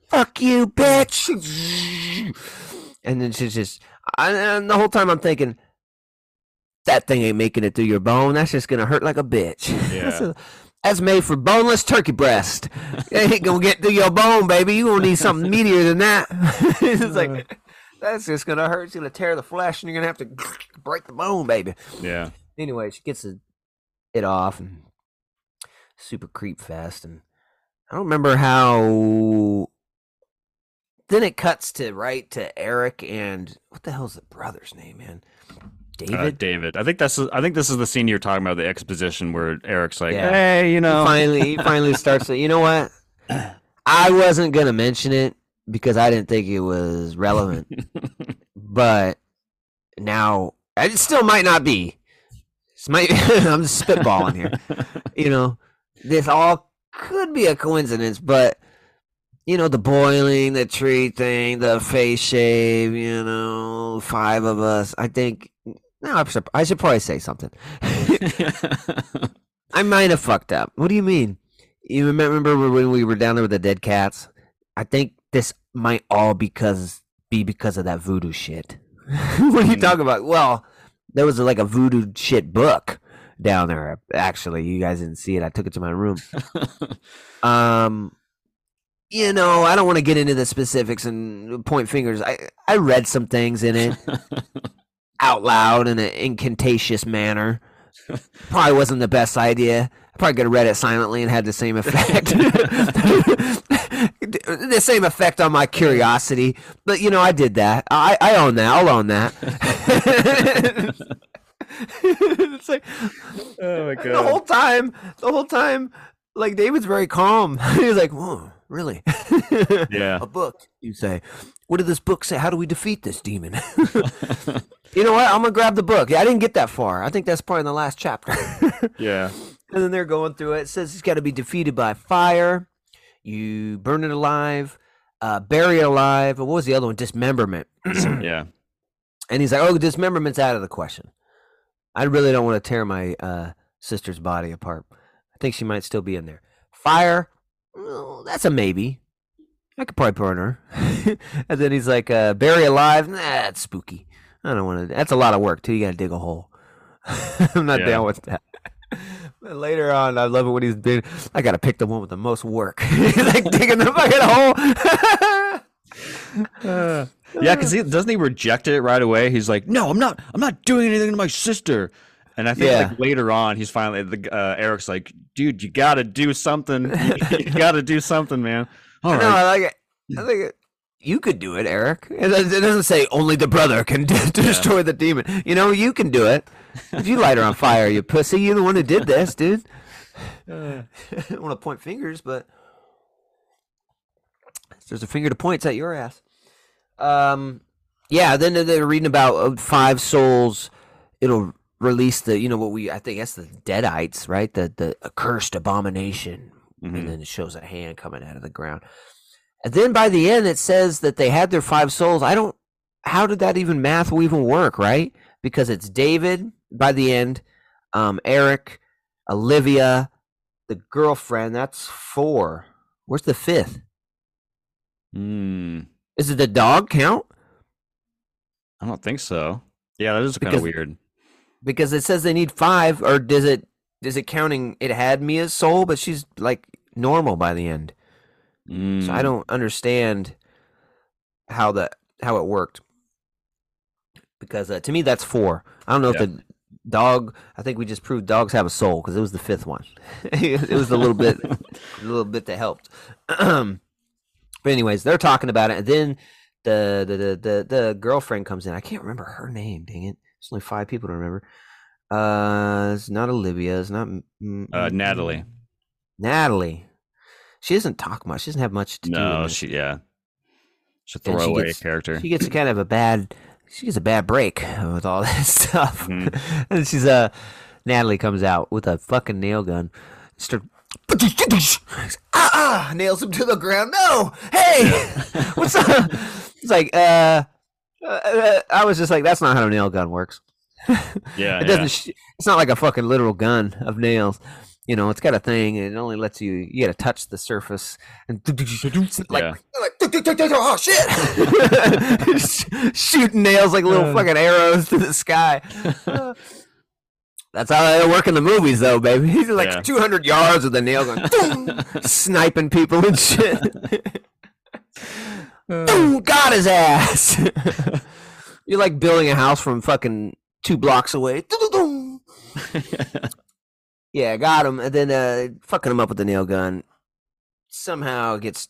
Fuck you, bitch! And then she's just, I, and the whole time I'm thinking, that thing ain't making it through your bone. That's just gonna hurt like a bitch. Yeah. That's made for boneless turkey breast. It ain't gonna get through your bone, baby. You gonna need something meatier than that. it's like uh. that's just gonna hurt. It's gonna tear the flesh, and you're gonna have to break the bone, baby. Yeah. Anyway, she gets it, it off, and super creep fest. And I don't remember how. Then it cuts to right to Eric and what the hell's the brother's name, man? David. Uh, David. I think that's. I think this is the scene you're talking about, the exposition where Eric's like, Yeah. "Hey, you He know, finally, he finally starts to. You know what? I wasn't gonna mention it because I didn't think it was relevant, but now it still might not be. This might, I'm just spitballing here. You know, this all could be a coincidence, but you know, the boiling, the tree thing, the face shave. You know, five of us. I think. No, I'm surp- I should probably say something. I might have fucked up. What do you mean? You remember when we were down there with the dead cats? I think this might all because be because of that voodoo shit. what are you Hmm. talking about? Well, there was like a voodoo shit book down there. Actually, you guys didn't see it. I took it to my room. Um, you know, I don't want to get into the specifics and point fingers. I I read some things in it out loud in an incantatious manner. Probably wasn't the best idea. I probably could have read it silently and had the same effect. the same effect on my curiosity. But you know, I did that. I, I own that. I'll own that. it's like oh my the whole time, the whole time, like David's very calm. He's like, "Whoa, really? Yeah. a book?" You say. What did this book say? How do we defeat this demon? you know what? I'm gonna grab the book. Yeah, I didn't get that far. I think that's probably in the last chapter. yeah. and then they're going through it. It says he's got to be defeated by fire. You burn it alive, uh, bury it alive. What was the other one? Dismemberment. Yeah. And he's like, "Oh, dismemberment's out of the question. I really don't want to tear my uh, sister's body apart. I think she might still be in there. Fire, well, that's a maybe. I could probably burn her." and then he's like, uh, "Bury alive, nah, that's spooky. I don't want to. That's a lot of work too. You got to dig a hole. I'm not Yeah. down with that." But later on, I love it when he's been. I got to pick the one with the most work. like digging the fucking hole. Yeah, because he doesn't he reject it right away. He's like, "No, I'm not. I'm not doing anything to my sister." And I think Yeah. like later on, he's finally the uh, Eric's like, "Dude, you got to do something. you got to do something, man." All No. I like it. I think it, you could do it, Eric. It doesn't say only the brother can destroy the demon. You know, you can do it. If you light her on fire, you pussy, you're the one who did this, dude. I don't want to point fingers, but there's a finger to point, it's at your ass. Um, yeah. Then they're reading about uh, five souls. It'll release the, you know, what we I think that's the Deadites, right? The the accursed abomination Mhm. and then it shows a hand coming out of the ground. And then by the end, it says that they had their five souls. I don't. How did that even math will even work, right? Because it's David by the end, um, Eric, Olivia, the girlfriend. That's four. Where's the fifth? Mm, Is it the dog count? I don't think so. Yeah, that is kind of weird. Because it says they need five, or does it? Is it counting? It had Mia's soul, but she's like normal by the end. So I Mm, don't understand how that how it worked. Because uh, to me that's four. I don't know Yeah. if the dog. I think we just proved dogs have a soul because it was the fifth one. it was a little bit, a little bit that helped. but anyways, they're talking about it, and then the the, the the the girlfriend comes in. I can't remember her name. Dang it! There's only five people to remember. Uh, it's not Olivia. It's not Uh, Natalie. Natalie. She doesn't talk much. She doesn't have much to do. in No, she yeah. She's a And she throwaway gets- character. She gets kind of a bad. She gets a bad break with all this stuff, Mhm. and she's uh Natalie comes out with a fucking nail gun, start. Ah, ah, nails him to the ground. No, hey, what's up? It's like, uh, uh, I was just like, that's not how a nail gun works. yeah, it doesn't. yeah. Sh- it's not like a fucking literal gun of nails. You know, it's got a thing, and it only lets you. You got to touch the surface, and like, Yeah. like oh shit, shooting nails like little Uh. fucking arrows to the sky. That's how they work in the movies, though, baby. He's like Yeah. 200 yards with a nail gun, sniping people and shit. Boom, got his ass. You're like building a house from fucking two blocks away. Yeah, got him, and then uh, fucking him up with the nail gun. Somehow gets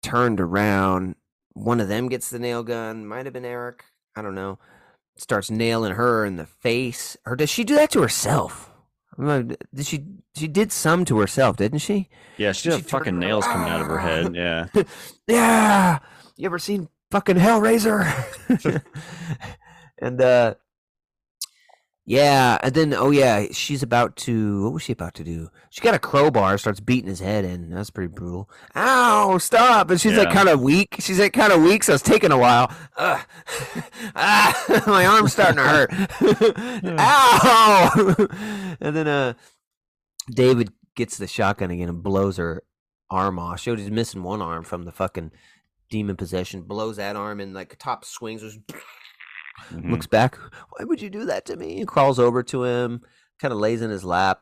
turned around. One of them gets the nail gun. Might have been Eric. I don't know. Starts nailing her in the face. Or does she do that to herself? Did she? She did some to herself, didn't she? yeah, she had She fucking nails coming out of her head. Yeah. Yeah. You ever seen fucking Hellraiser? and uh yeah, and then oh yeah, she's about to what was she about to do? She got a crowbar, starts beating his head in. That's pretty brutal. Ow, stop. And she's like kind of weak. She's like kind of weak, so it's taking a while. Ah, my arm's starting to hurt. Ow. and then uh David gets the shotgun again and blows her arm off. Showed he's missing one arm from the fucking demon possession. Blows that arm and like top swings. Just Mhm. looks back. Why would you do that to me? And crawls over to him, kind of lays in his lap,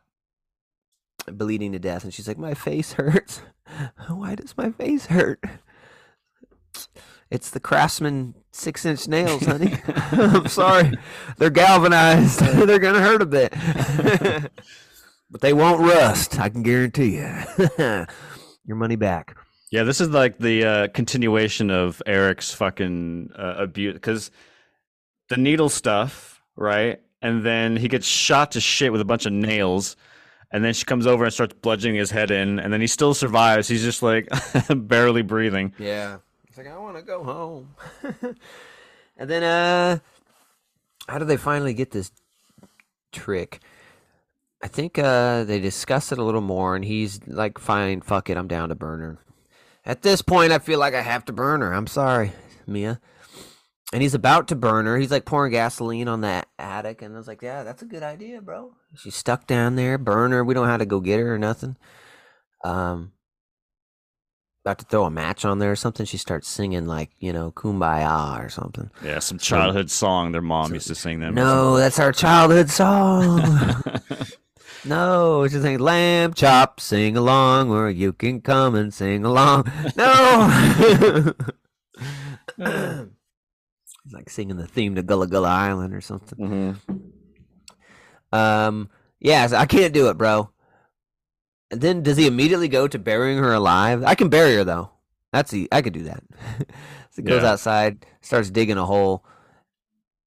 bleeding to death. And she's like, "My face hurts. Why does my face hurt?" It's the Craftsman six-inch nails, honey. I'm sorry, they're galvanized. they're gonna hurt a bit, but they won't rust. I can guarantee you. Your money back. Yeah, this is like the uh, continuation of Eric's fucking uh, abuse because the needle stuff, right? And then he gets shot to shit with a bunch of nails, and then she comes over and starts bludgeoning his head in, and then he still survives. He's just like barely breathing. Yeah. It's like I want to go home. and then uh how do they finally get this trick? I think uh they discuss it a little more and he's like fine, fuck it, I'm down to burn her. At this point I feel like I have to burn her. I'm sorry, Mia. And he's about to burn her. He's like pouring gasoline on that attic and I was like, "Yeah, that's a good idea, bro." She's stuck down there, burn her. We don't have to go get her or nothing. Um about to throw a match on there or something, she starts singing like, you know, Kumbaya or something. Yeah, some childhood song their mom used to sing them. No, that's our childhood song. no, she's saying lamb chop, sing along, or you can come and sing along. No. It's like singing the theme to Gullah Gullah Island or something. Mhm. Um, yeah, so I can't do it, bro. And then does he immediately go to burying her alive? I can bury her though. That's the I could do that. so he goes Yeah. outside, starts digging a hole,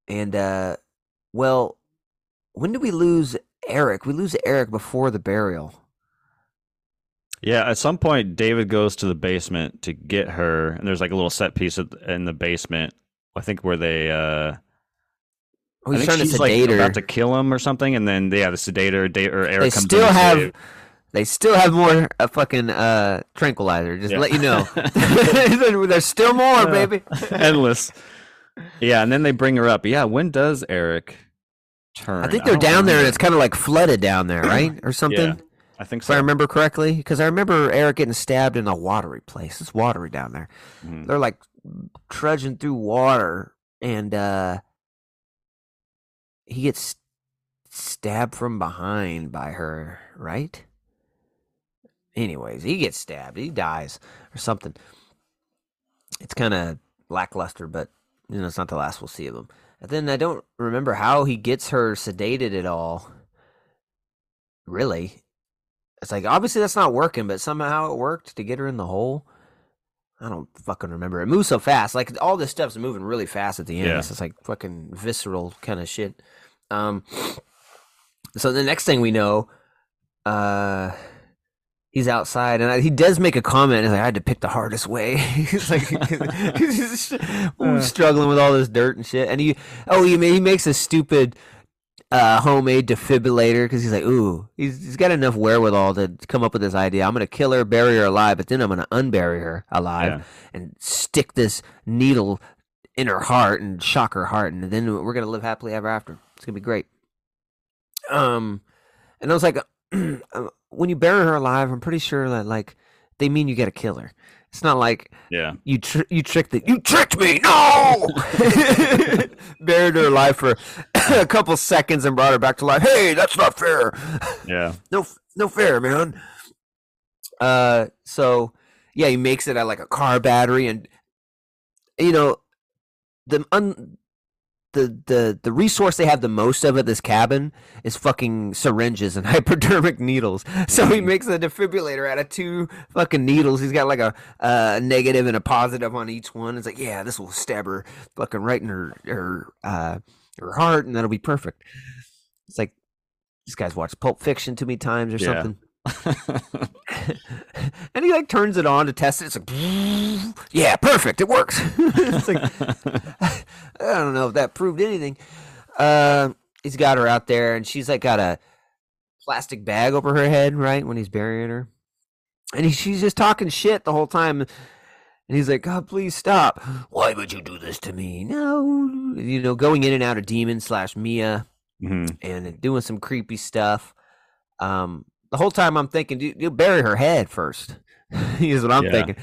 and uh, well, when do we lose Eric? We lose Eric before the burial. Yeah, at some point, David goes to the basement to get her, and there's like a little set piece in the basement. I think where they, uh, Oh, I he's think trying to she's like sedate her. about to kill him or something, and then yeah, the sedator, da- or Eric they comes still have save- they still have more uh, fucking uh tranquilizer. Just Yeah. let you know. There's still more, Yeah. baby. endless. Yeah, and then they bring her up. Yeah, when does Eric turn? I think they're don't down there and it's kind of like flooded down there, right? Or something. I think so. If I remember correctly, because I remember Eric getting stabbed in a watery place. It's watery down there. Mhm. They're like trudging through water, and uh he gets stabbed from behind by her, right? Anyways, he gets stabbed. He dies or something. It's kind of lackluster, but you know, it's not the last we'll see of him. And then I don't remember how he gets her sedated at all. Really, it's like obviously that's not working, but somehow it worked to get her in the hole. I don't fucking remember. It moves so fast. Like all this stuff's moving really fast at the end. Yeah. It's just like fucking visceral kind of shit. Um. So the next thing we know, uh, he's outside, and I, he does make a comment. He's like, "I had to pick the hardest way." he's like, he's just Uh. struggling with all this dirt and shit. And he, oh, he he makes a stupid uh, homemade defibrillator because he's like, ooh, he's, he's got enough wherewithal to come up with this idea. I'm gonna kill her, bury her alive, but then I'm gonna unbury her alive Yeah. and stick this needle in her heart and shock her heart, and then we're gonna live happily ever after. It's gonna be great. Um, and I was like, uh, when you bury her alive, I'm pretty sure that like they mean you gotta kill her. It's not like Yeah. you tr- you tricked it. You tricked me. No, buried her alive for a couple seconds and brought her back to life. Hey, that's not fair. Yeah. no no fair, man. Uh, so yeah, he makes it at like a car battery, and you know, the un, the the the resource they have the most of at this cabin is fucking syringes and hypodermic needles. So he Mhm. makes a defibrillator out of two fucking needles. He's got like a uh, negative and a positive on each one. It's like, yeah, this will stab her fucking right in her her uh, her heart, and that'll be perfect. It's like this guy's watched Pulp Fiction too many times or Yeah. something. and he like turns it on to test it. It's like, yeah, perfect. It works. it's like, I don't know if that proved anything. Uh, he's got her out there, and she's like got a plastic bag over her head, right, when he's burying her. And he, she's just talking shit the whole time. And he's like, God, please stop. Why would you do this to me? No. You know, going in and out of Demon slash Mia Mhm. and doing some creepy stuff. Um, the whole time I'm thinking, dude, you bury her head first. Is what I'm Yeah. thinking.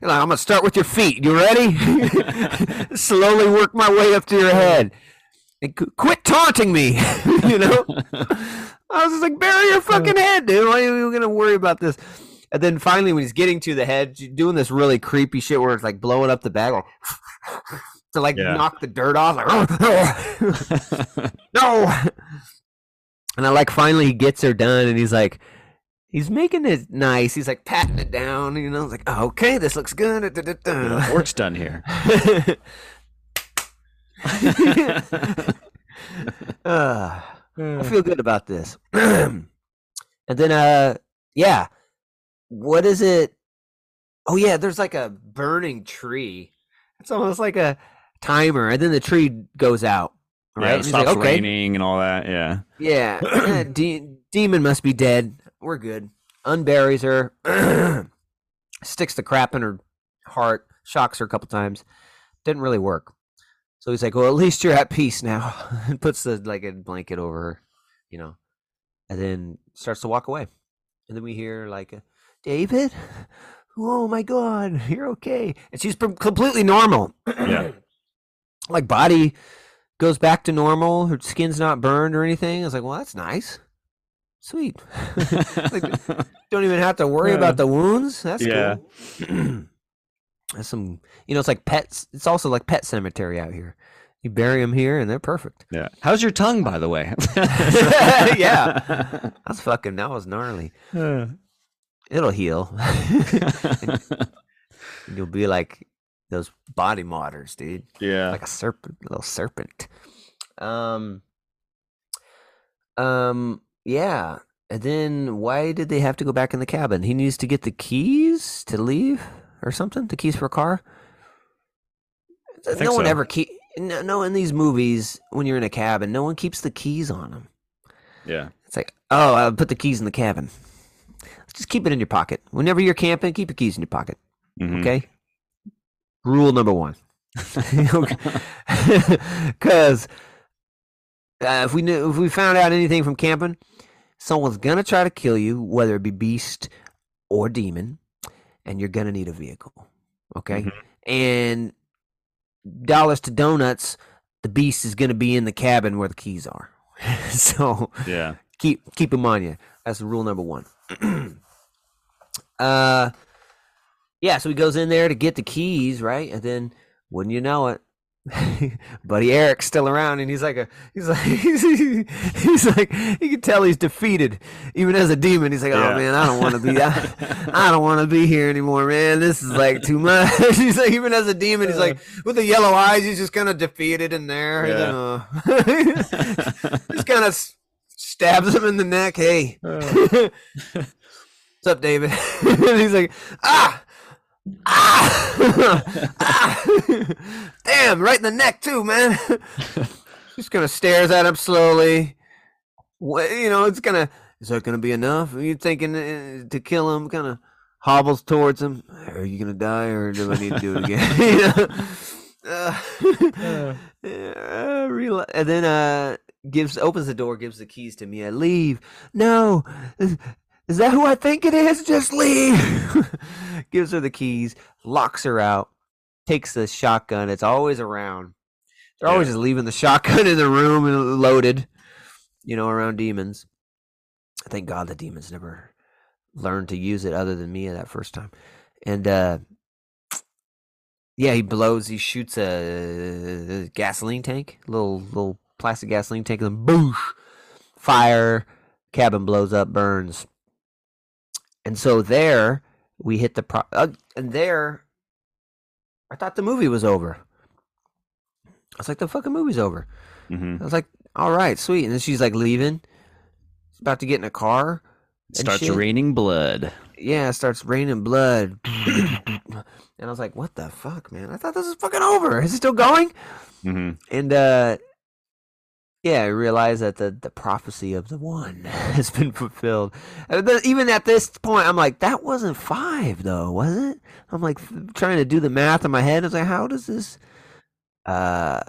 Like, I'm gonna start with your feet. You ready? Slowly work my way up to your head. And qu- quit taunting me. you know. I was just like, bury your fucking head, dude. Why are you gonna worry about this? And then finally, when he's getting to the head, doing this really creepy shit where it's like blowing up the bag, like, to like Yeah. knock the dirt off, like, no. And I like finally he gets her done, and he's like, he's making it nice. He's like patting it down, you know. Like, oh, okay, this looks good. Yeah. Work's done here. Uh, I feel good about this. and then, uh, yeah, what is it? Oh yeah, there's like a burning tree. It's almost like a timer, and then the tree goes out. Yeah, Right? it And stops like, okay, raining and all that. Yeah. yeah, de- demon must be dead. We're good. Unburies her, sticks the crap in her heart, shocks her a couple times. Didn't really work. So he's like, "Well, at least you're at peace now," and puts the like a blanket over her, you know, and then starts to walk away. And then we hear like, uh, "David, oh my God, you're okay," and she's completely normal. Yeah. like body goes back to normal. Her skin's not burned or anything. I was like, "Well, that's nice, sweet." Don't even have to worry Yeah. about the wounds. That's Yeah. cool. That's some, you know, it's like pets. It's also like pet cemetery out here. You bury them here, and they're perfect. yeah. How's your tongue, by the way? Yeah. That's fucking. That was gnarly. Uh. It'll heal. and you'll be like those body modders, dude. yeah. like a serpent, a little serpent. Um, um, yeah. And then why did they have to go back in the cabin? He needs to get the keys to leave or something. The keys for a car. No one so. ever keep. No, no, in these movies, when you're in a cabin, no one keeps the keys on them. yeah. It's like, oh, I'll put the keys in the cabin. Just keep it in your pocket. Whenever you're camping, keep your keys in your pocket. Mhm. Okay. Rule number one. Because uh, if we knew, if we found out anything from camping, someone's gonna try to kill you, whether it be beast or demon, and you're gonna need a vehicle. Okay. Mhm. And dollars to donuts, the beast is gonna be in the cabin where the keys are. so Yeah. keep keep them on you. That's rule number one. uh, yeah. So he goes in there to get the keys, right? And then, wouldn't you know it, buddy Eric's still around, and he's like a he's like he's, like you can tell he's defeated, even as a demon. He's like, oh Yeah. man, I don't want to be I, I don't want to be here anymore, man. This is like too much. he's like even as a demon, he's like with the yellow eyes, he's just kind of defeated in there. and uh, just kind of stabs him in the neck. Hey, what's up, David? he's like, ah, ah, ah. damn, right in the neck too, man. just kind of stares at him slowly. What, you know, it's gonna. Is that gonna be enough? Are you thinking uh, to kill him? Kind of hobbles towards him. Are you gonna die, or do I need to do it again? you know? Uh, uh, real- and then uh gives opens the door, gives the keys to me. I Leave. No. Is, that who I think it is? Just leave. gives her the keys, locks her out, takes the shotgun. It's always around. They're always just leaving the shotgun in the room and loaded, you know, around demons. Thank God the demons never learned to use it other than me that first time. And uh yeah, he blows, he shoots a gasoline tank, little little plastic gasoline tank, and boosh, fire, cabin blows up, burns. And so there we hit the pro, uh, and there I thought the movie was over. I was like, the fucking movie's over. hmm I was like, all right, sweet. And then she's like leaving, She's about to get in a car. Starts shit. raining blood. Yeah, it starts raining blood. and I was like, what the fuck, man? I thought this was fucking over. Is it still going? hmm And uh yeah, I realized that the, the prophecy of the one has been fulfilled. Uh, Even at this point, I'm like, that wasn't five, though, was it? I'm like trying to do the math in my head. I was like, how does this? Uh,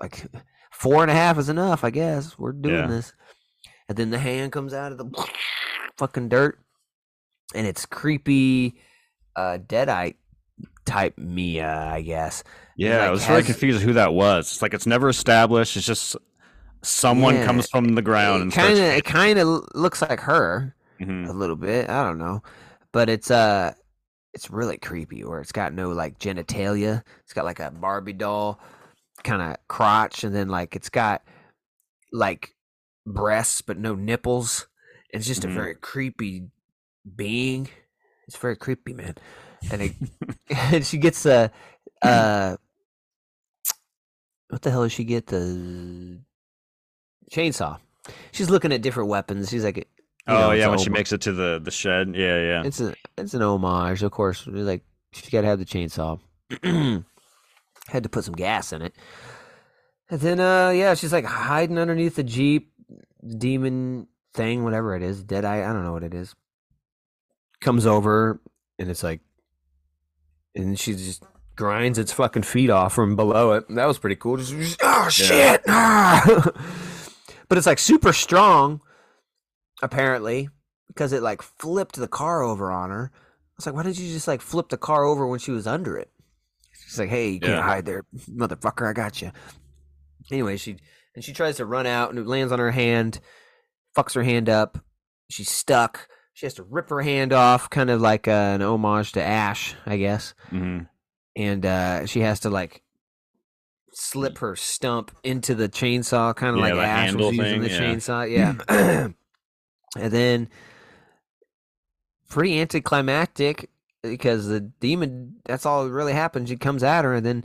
like four and a half is enough, I guess. We're doing Yeah. this. And then the hand comes out of the fucking dirt, and it's creepy, uh, deadite type Mia, I guess. Yeah, like, I was really has- confused who that was. It's like it's never established. It's just someone Yeah, comes from the ground and it kind of it kind of looks like her Mhm. a little bit. I don't know, but it's uh, it's really creepy. Where it's got no like genitalia. It's got like a Barbie doll kind of crotch, and then like it's got like breasts but no nipples. It's just Mhm. a very creepy being. It's very creepy, man. And it, and she gets a uh, what the hell does she get the chainsaw? She's looking at different weapons. She's like, Oh know, yeah, when she makes it to the the shed. Yeah, yeah. it's a it's an homage, of course. We're Like she's got to have the chainsaw. Had to put some gas in it. And then, uh, yeah, she's like hiding underneath the jeep, demon thing, whatever it is, deadite. I don't know what it is. Comes over, and it's like, and she just grinds its fucking feet off from below it. That was pretty cool. Just, just, oh shit! Ah! but it's like super strong, apparently, because it like flipped the car over on her. I was like, why didn't you just like flip the car over when she was under it? She's like, hey, you can't Yeah. hide there, motherfucker. I got you. Anyway, she and she tries to run out and it lands on her hand, fucks her hand up. She's stuck. She has to rip her hand off, kind of like uh, an homage to Ash, I guess. hmm And uh, she has to like slip her stump into the chainsaw, kind of Yeah, like Ash was using thing, the yeah. chainsaw. Yeah. and then pretty anticlimactic because the demon that's all that really happens. She comes at her and then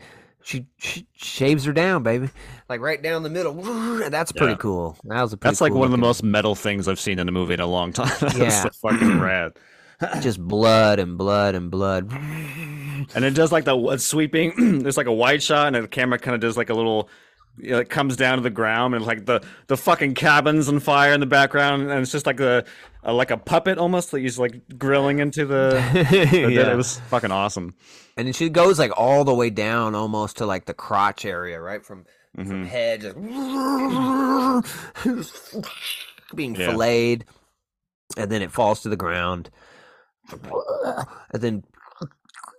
she, she shaves her down, baby. Like right down the middle. That's pretty Yeah. cool. That was a pretty That's like cool one of the most metal things I've seen in a movie in a long time. That's Yeah. fucking rad. just blood and blood and blood. And it does like the sweeping. There's like a wide shot, and the camera kind of does like a little. You know, it comes down to the ground, and like the the fucking cabins on fire in the background, and it's just like a, a like a puppet almost that he's like grilling into the. the Yeah. It was fucking awesome. And then she goes like all the way down almost to like the crotch area, right? From from Mhm. head just being Yeah. filleted. And then it falls to the ground. And then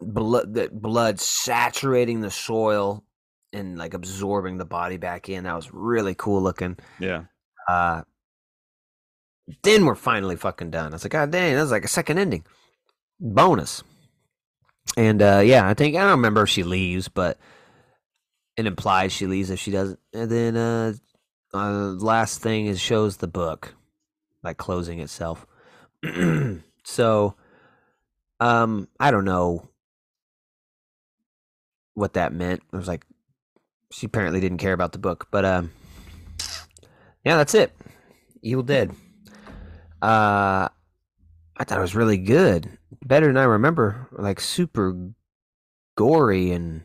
blood the blood saturating the soil and like absorbing the body back in. That was really cool looking. Yeah. Uh then we're finally fucking done. I was like, God dang, that was like a second ending. Bonus. And uh yeah, I think I don't remember if she leaves, but it implies she leaves if she doesn't. And then uh, uh last thing is shows the book like closing itself. so um I don't know what that meant. I was like she apparently didn't care about the book, but um yeah, that's it. Evil Dead. Uh I thought it was really good. Better than I remember. Like super gory and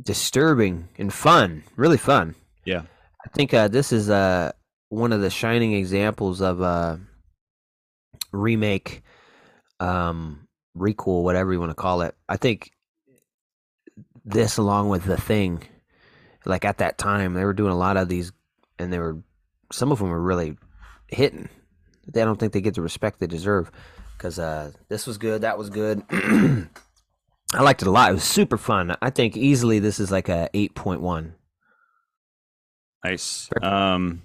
disturbing and fun. Really fun. Yeah. I think uh, this is uh, one of the shining examples of uh, remake, um, requel, whatever you want to call it. I think this, along with the thing, like at that time, they were doing a lot of these, and they were some of them were really hitting. They don't think they get the respect they deserve because uh, this was good, that was good. I liked it a lot. It was super fun. I think easily this is like a eight point one Nice. Um,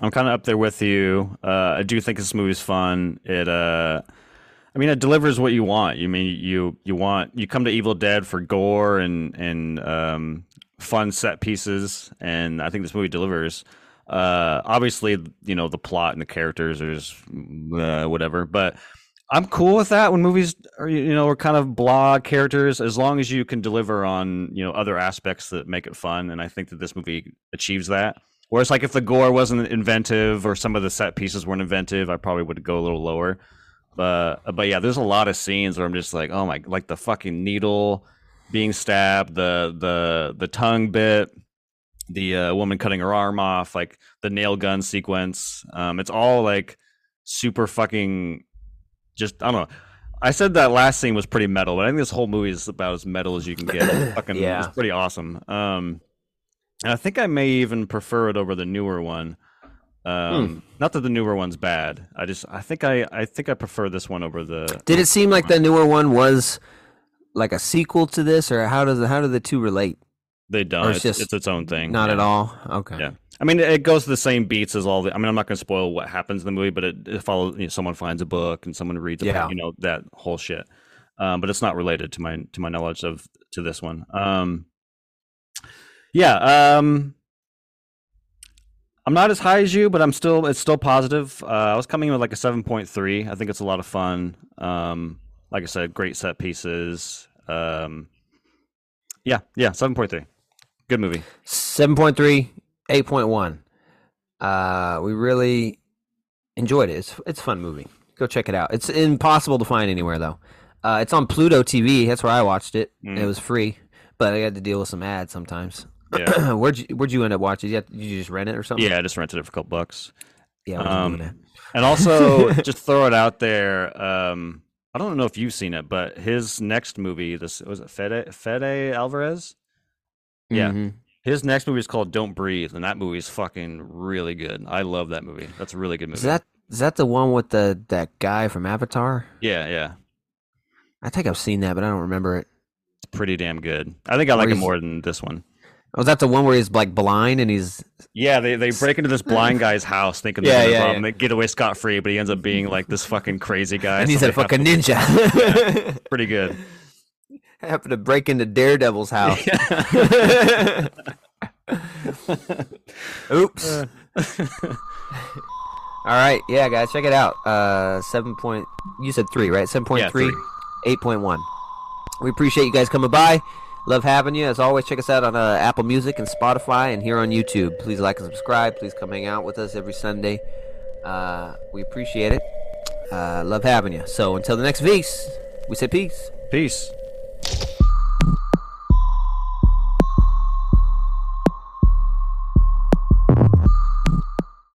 I'm kind of up there with you. Uh, I do think this movie's fun. It, uh, I mean, it delivers what you want. You mean you you want you come to Evil Dead for gore and and um, fun set pieces, and I think this movie delivers. Uh, obviously, you know the plot and the characters just uh, whatever, but I'm cool with that when movies are you know are kind of blah characters as long as you can deliver on you know other aspects that make it fun, and I think that this movie achieves that. Whereas, like, if the gore wasn't inventive or some of the set pieces weren't inventive, I probably would go a little lower. But but yeah, there's a lot of scenes where I'm just like, oh my, like the fucking needle being stabbed, the the the tongue bit, the uh, woman cutting her arm off, like the nail gun sequence. Um, it's all like super fucking just I don't know. I said that last scene was pretty metal, but I think this whole movie is about as metal as you can get. fucking, Yeah. it's pretty awesome. Um, and I think I may even prefer it over the newer one. Um, Not that the newer one's bad. I just I think I I think I prefer this one over the. Did it seem like the newer one was like a sequel to this, or how does how do the two relate? They don't. It's, it's just it's its own thing. Not yeah. at all. Okay. Yeah. I mean, it goes to the same beats as all the. I mean, I'm not going to spoil what happens in the movie, but it, it follows. You know, someone finds a book and someone reads. Yeah. You know that whole shit. Um, but it's not related to my to my knowledge of to this one. Um, yeah. Um, I'm not as high as you, but I'm still it's still positive. Uh, I was coming in with like a 7.3. I think it's a lot of fun. Um, like I said, great set pieces. Um, yeah, yeah, 7.3. Good movie. 7.3, 8.1. Uh, we really enjoyed it. It's it's a fun movie. Go check it out. It's impossible to find anywhere though. Uh, it's on Pluto TV. That's where I watched it. Mm. It was free, but I had to deal with some ads sometimes. Yeah. where'd you Where'd you end up watching? Did you, did you just rent it or something? Yeah, I just rented it for a couple bucks. Yeah. what'd you do with Um. And also, just throw it out there. Um, I don't know if you've seen it, but his next movie, this was it Fede Fede Alvarez. yeah. Mhm. His next movie is called Don't Breathe, and that movie is fucking really good. I love that movie. That's a really good movie. Is that is that the one with the that guy from Avatar? yeah, yeah. I think I've seen that, but I don't remember it. It's pretty damn good. I think I like it more than this one. Was that the one where he's like blind and he's Yeah, they, they break into this blind guy's house thinking Yeah, they're yeah, rob yeah. They get away scot free, but he ends up being like this fucking crazy guy. and he's a fucking to- ninja? pretty good. I happened to break into Daredevil's house. Oops. Uh. All right, yeah, guys, check it out. Uh, seven point. You said three, right? Seven point Yeah, three, three. eight point one. We appreciate you guys coming by. Love having you. As always, check us out on uh, Apple Music and Spotify, and here on YouTube. Please like and subscribe. Please come hang out with us every Sunday. Uh, we appreciate it. Uh, love having you. So until the next week, we say peace. Peace.